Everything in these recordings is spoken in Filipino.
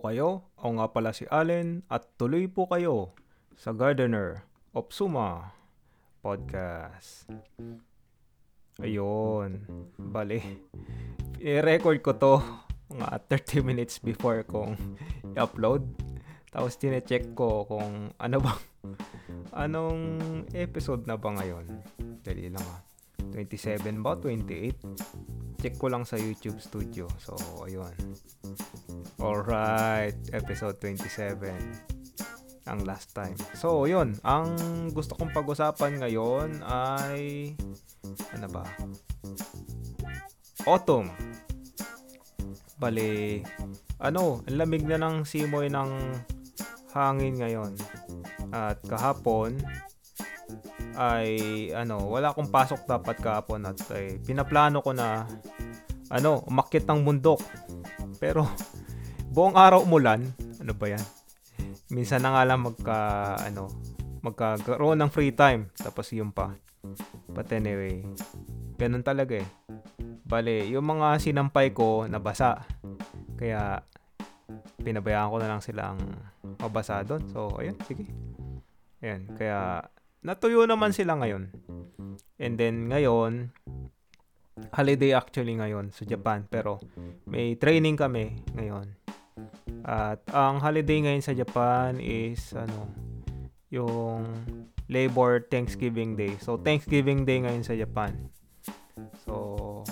kayo? Ako nga pala si Allen at tuloy po kayo sa Gardener of Suma podcast. Ayun. Bale, i-record ko to mga 30 minutes before kong i-upload. Tapos tine-check ko kung ano ba anong episode na ba ngayon. Dali lang ah. 27 ba? 28? Check ko lang sa YouTube Studio. So, ayun. Alright. Episode 27. Ang last time. So, yun. Ang gusto kong pag-usapan ngayon ay... Ano ba? Autumn. Bali, ano, ang lamig na ng simoy ng hangin ngayon. At kahapon, ay ano, wala akong pasok dapat kahapon at ay, pinaplano ko na ano, umakyat ng bundok. Pero buong araw umulan. Ano ba 'yan? Minsan na nga lang magka ano, magkakaroon ng free time tapos yun pa. But anyway, ganun talaga eh. Bale, yung mga sinampay ko nabasa. Kaya pinabayaan ko na lang silang mabasa doon. So, ayun, sige. Ayan, kaya natuyo naman sila ngayon. And then ngayon, holiday actually ngayon sa Japan pero may training kami ngayon. At ang holiday ngayon sa Japan is ano, yung Labor Thanksgiving Day. So Thanksgiving Day ngayon sa Japan. So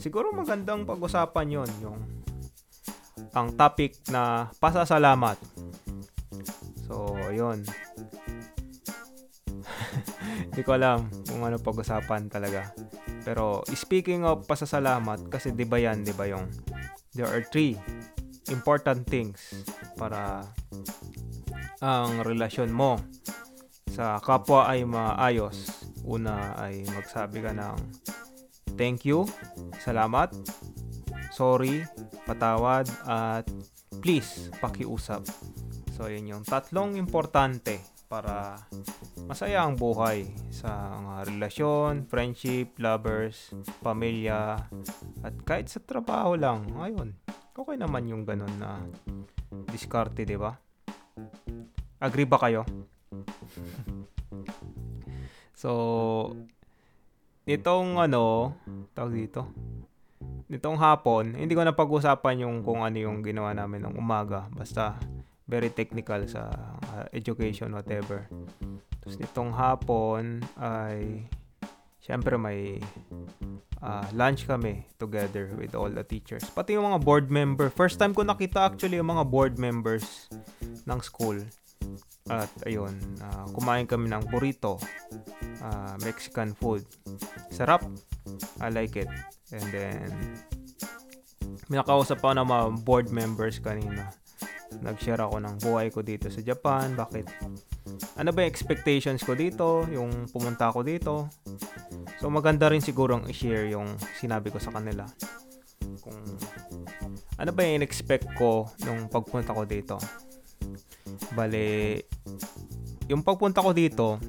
siguro magandang pag-usapan 'yon, yung ang topic na pasasalamat. So, 'yon. Hindi ko alam kung ano pag-usapan talaga. Pero speaking of pasasalamat, kasi di ba yan, di ba yung there are three important things para ang relasyon mo sa kapwa ay maayos. Una ay magsabi ka ng thank you, salamat, sorry, patawad, at please, pakiusap. So, yun yung tatlong importante para masaya ang buhay sa mga relasyon, friendship, lovers, pamilya, at kahit sa trabaho lang. Ayun, okay naman yung ganun na diskarte, di ba? Agree ba kayo? so, nitong ano, tawag dito, nitong hapon, hindi ko na pag-usapan yung kung ano yung ginawa namin ng umaga. Basta, very technical sa uh, education, whatever. Tapos nitong hapon ay syempre may uh, lunch kami together with all the teachers. Pati yung mga board member. First time ko nakita actually yung mga board members ng school. At ayun, uh, kumain kami ng burrito, uh, Mexican food. Sarap. I like it. And then, may nakausap pa ng mga board members kanina. Nag-share ako ng buhay ko dito sa Japan. Bakit? Ano ba yung expectations ko dito? Yung pumunta ako dito? So, maganda rin siguro i-share yung sinabi ko sa kanila. Kung ano ba yung in-expect ko nung pagpunta ko dito. Bale, yung pagpunta ko dito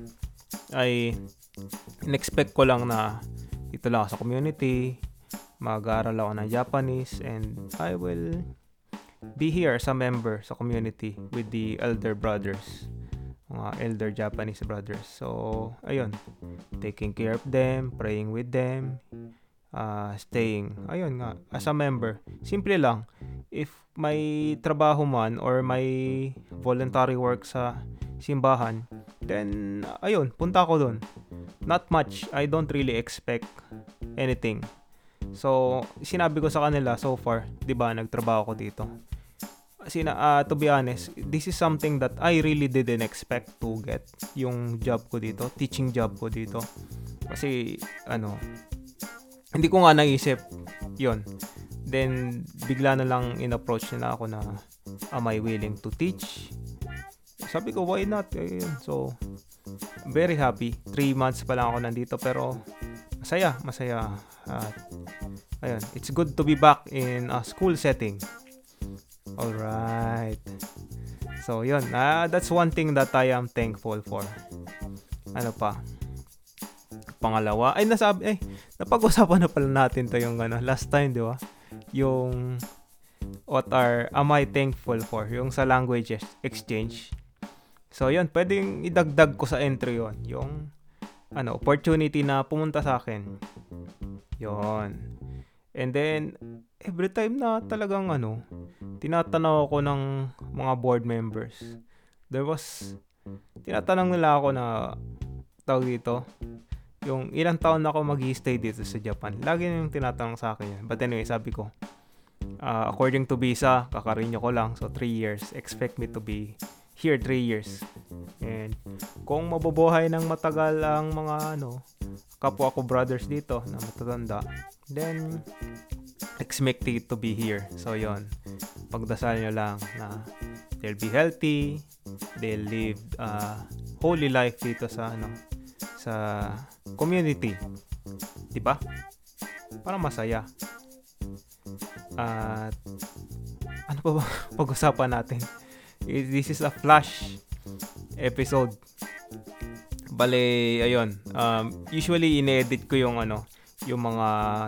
ay in-expect ko lang na dito lang ako sa community, mag-aaral ako ng Japanese and I will be here as a member sa community with the elder brothers mga elder Japanese brothers. So ayun taking care of them praying with them uh, staying ayun nga as a member. Simple lang if may trabaho man or may voluntary work sa simbahan then ayun punta ako doon not much I don't really expect anything so sinabi ko sa kanila so far 'di ba nagtrabaho ko dito sina uh, to be honest, this is something that I really didn't expect to get yung job ko dito, teaching job ko dito. Kasi ano, hindi ko nga naisip 'yon. Then bigla na lang in-approach nila ako na am I willing to teach? Sabi ko, why not? Ayun. So, very happy. 3 months pa lang ako nandito pero masaya, masaya. At ayun, it's good to be back in a school setting. Alright. So, yun. Uh, that's one thing that I am thankful for. Ano pa? Pangalawa. Ay, nasabi, ay, napag-usapan na pala natin to yung ano, last time, di ba? Yung what are am I thankful for? Yung sa language exchange. So, yun, pwedeng idagdag ko sa entry yon Yung, ano, opportunity na pumunta sa akin. Yon. And then, every time na talagang, ano, tinatanaw ako ng mga board members. There was, tinatanong nila ako na, tawag dito, yung ilang taon na ako mag stay dito sa Japan. Lagi yung tinatanong sa akin yan. But anyway, sabi ko, uh, according to visa, kakarinyo ko lang. So, 3 years. Expect me to be here 3 years. And kung mabubuhay ng matagal ang mga ano, kapwa ko brothers dito na matatanda, then expect it to be here. So, yon Pagdasal nyo lang na they'll be healthy, they'll live uh, holy life dito sa ano, sa community. 'Di ba? Para masaya. At ano pa ba pag-usapan natin? This is a flash episode. Bale, ayun. Um, usually, ine-edit ko yung ano, yung mga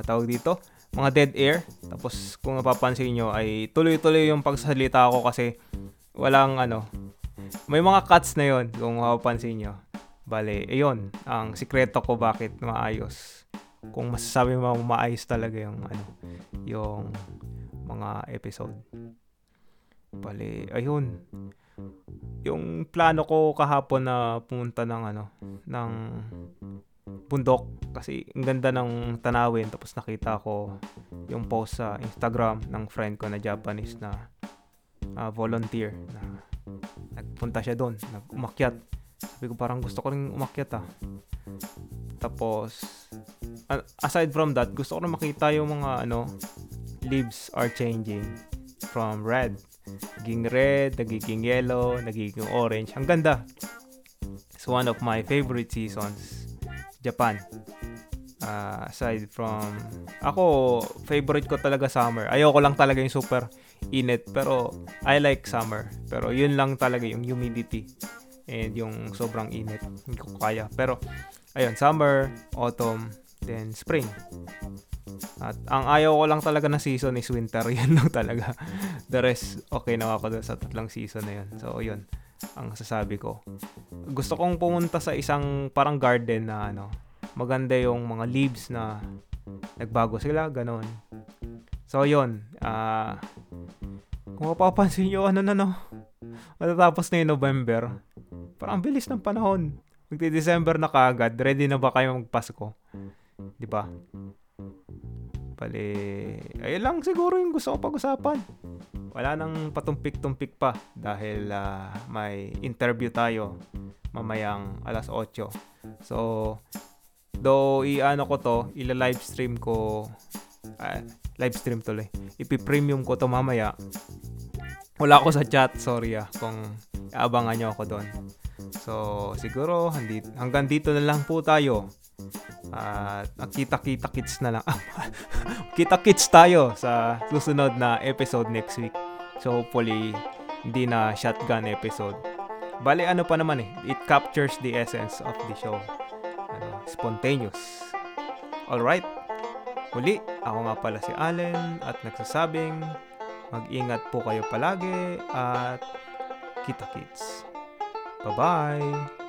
tawag dito, mga dead air. Tapos, kung napapansin nyo, ay tuloy-tuloy yung pagsasalita ko kasi walang ano, may mga cuts na yon kung mapapansin nyo. Bale, ayun, ang sikreto ko bakit maayos. Kung masasabi mo maayos talaga yung ano, yung mga episode. Bale, ayun. Yung plano ko kahapon na pumunta ng ano, ng bundok kasi ang ganda ng tanawin tapos nakita ko yung post sa Instagram ng friend ko na Japanese na uh, volunteer na nagpunta siya doon, nag-umakyat sabi ko parang gusto ko rin umakyat ah. Tapos, aside from that, gusto ko rin makita yung mga ano, leaves are changing from red. Naging red, nagiging yellow, nagiging orange. Ang ganda. It's one of my favorite seasons. Japan. Uh, aside from ako favorite ko talaga summer ayoko lang talaga yung super init pero I like summer pero yun lang talaga yung humidity and yung sobrang init. Hindi ko kaya. Pero, ayun, summer, autumn, then spring. At ang ayaw ko lang talaga na season is winter. Yan lang talaga. The rest, okay na ako sa tatlong season na yun. So, yun. Ang sasabi ko. Gusto kong pumunta sa isang parang garden na ano, maganda yung mga leaves na nagbago sila, ganon. So, yun. Uh, kung mapapansin nyo, ano na no, matatapos na yung November. Parang bilis ng panahon. Magti-December na kaagad. Ready na ba kayo magpasko? Di ba? Pali, ayun lang siguro yung gusto ko pag-usapan. Wala nang patumpik-tumpik pa dahil uh, may interview tayo mamayang alas 8. So, though i-ano ko to, ila-live stream ko, uh, live stream tuloy. Ipi-premium ko to mamaya. Wala ako sa chat, sorry ah, kung abangan nyo ako doon. So, siguro hanggang dito na lang po tayo. At uh, kita-kita kits na lang. kita-kits tayo sa susunod na episode next week. So, hopefully, hindi na shotgun episode. Bale, ano pa naman eh. It captures the essence of the show. Ano, spontaneous. Alright. Muli, ako nga pala si Allen at nagsasabing mag-ingat po kayo palagi at kita kits. Bye-bye!